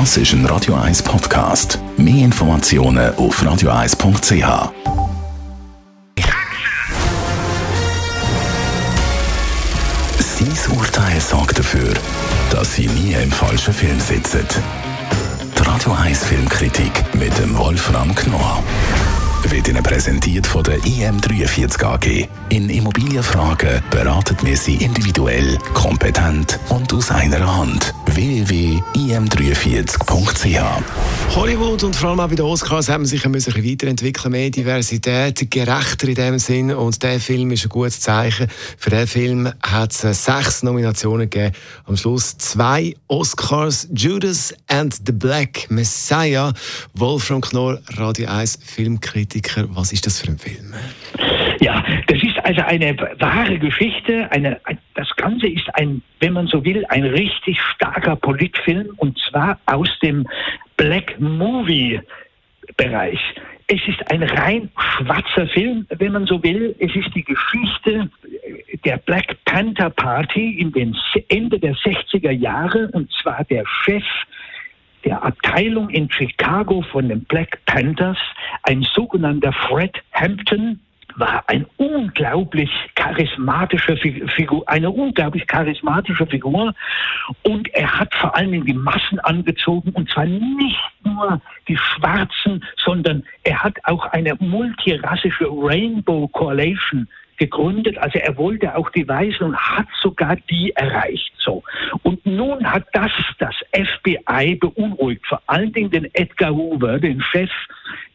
Das ist ein Radio 1 Podcast. Mehr Informationen auf radio1.ch. Sein Urteil sorgt dafür, dass Sie nie im falschen Film sitzen. Die Radio 1 Filmkritik mit dem Wolfram Knorr wird Ihnen präsentiert von der IM43 AG. In Immobilienfragen beraten wir Sie individuell, kompetent und aus einer Hand. www.im43.ch Hollywood und vor allem auch bei den Oscars haben sich ein bisschen weiterentwickeln, mehr Diversität, gerechter in dem Sinn und der Film ist ein gutes Zeichen. Für den Film hat es sechs Nominationen gegeben, am Schluss zwei Oscars, Judas and the Black Messiah, Wolfram Knorr, Radio 1 Filmkritiker. Was ist das für ein Film? Ja, das ist also eine wahre Geschichte. Eine, Ganze ist ein, wenn man so will, ein richtig starker Politfilm und zwar aus dem Black Movie Bereich. Es ist ein rein schwarzer Film, wenn man so will. Es ist die Geschichte der Black Panther Party in den Ende der 60er Jahre und zwar der Chef der Abteilung in Chicago von den Black Panthers, ein sogenannter Fred Hampton, war ein unglaublich charismatische Figur, eine unglaublich charismatische Figur und er hat vor Dingen die Massen angezogen und zwar nicht nur die Schwarzen, sondern er hat auch eine multirassische Rainbow Coalition gegründet. Also er wollte auch die Weißen und hat sogar die erreicht. So. Und nun hat das das FBI beunruhigt, vor allen Dingen den Edgar Hoover, den Chef,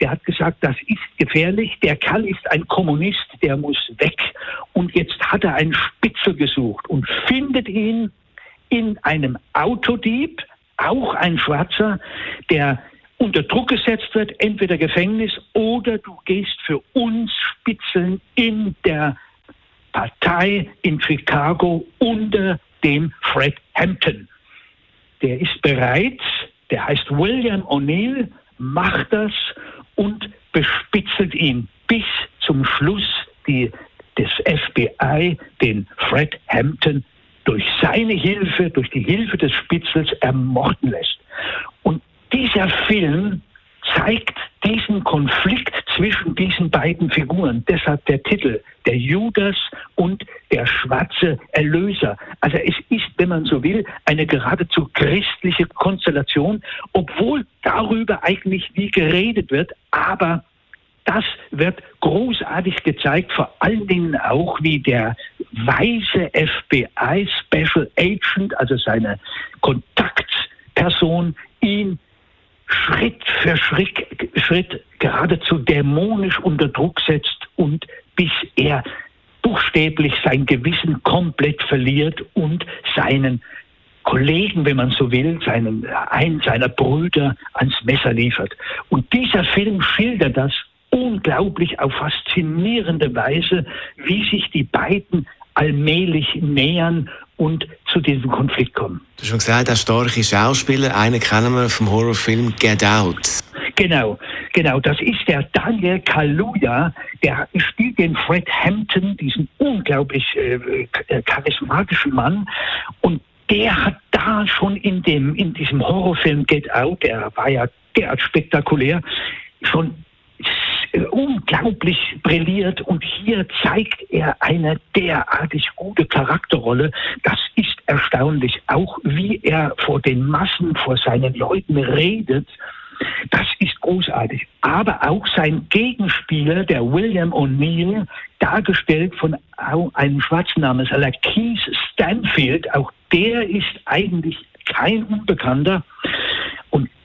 der hat gesagt, das ist gefährlich, der Kerl ist ein Kommunist, der muss weg. Und jetzt hat er einen Spitzel gesucht und findet ihn in einem Autodieb, auch ein Schwarzer, der unter Druck gesetzt wird, entweder Gefängnis oder du gehst für uns Spitzeln in der Partei in Chicago unter dem Fred Hampton. Der ist bereit, der heißt William O'Neill, macht das und bespitzelt ihn bis zum Schluss die, des FBI, den Fred Hampton, durch seine Hilfe, durch die Hilfe des Spitzels ermorden lässt. Und dieser Film zeigt diesen Konflikt zwischen diesen beiden Figuren. Deshalb der Titel, der Judas und der schwarze Erlöser. Also es ist, wenn man so will, eine geradezu christliche Konstellation, obwohl darüber eigentlich nie geredet wird, aber das wird großartig gezeigt, vor allen Dingen auch, wie der weise FBI Special Agent, also seine Kontaktperson, ihn Schritt für Schritt, Schritt geradezu dämonisch unter Druck setzt und bis er buchstäblich sein Gewissen komplett verliert und seinen Kollegen, wenn man so will, seinen, einen seiner Brüder ans Messer liefert. Und dieser Film schildert das unglaublich auf faszinierende Weise, wie sich die beiden allmählich nähern und zu diesem Konflikt kommen. Du hast schon gesagt, der starke Schauspieler, einen kennen wir vom Horrorfilm Get Out. Genau, genau. Das ist der Daniel Kaluuya, der spielt den Fred Hampton, diesen unglaublich äh, äh, charismatischen Mann. Und der hat da schon in dem in diesem Horrorfilm Get Out, der war ja derart spektakulär, schon unglaublich brilliert und hier zeigt er eine derartig gute Charakterrolle. Das ist erstaunlich. Auch wie er vor den Massen, vor seinen Leuten redet. Das ist großartig. Aber auch sein Gegenspieler, der William O'Neill, dargestellt von einem schwarzen namens Keith Stanfield, auch der ist eigentlich kein Unbekannter.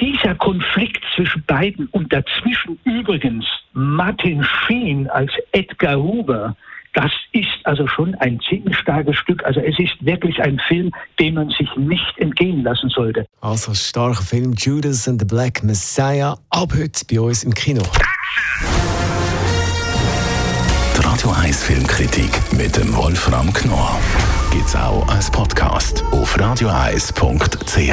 Dieser Konflikt zwischen beiden und dazwischen übrigens Martin Sheen als Edgar Hoover, das ist also schon ein ziemlich starkes Stück. Also es ist wirklich ein Film, den man sich nicht entgehen lassen sollte. Also starker Film Judas and the Black Messiah ab heute bei uns im Kino. Die Radio 1 Filmkritik mit dem Wolfram Knorr gibt's auch als Podcast auf radioeis.ch.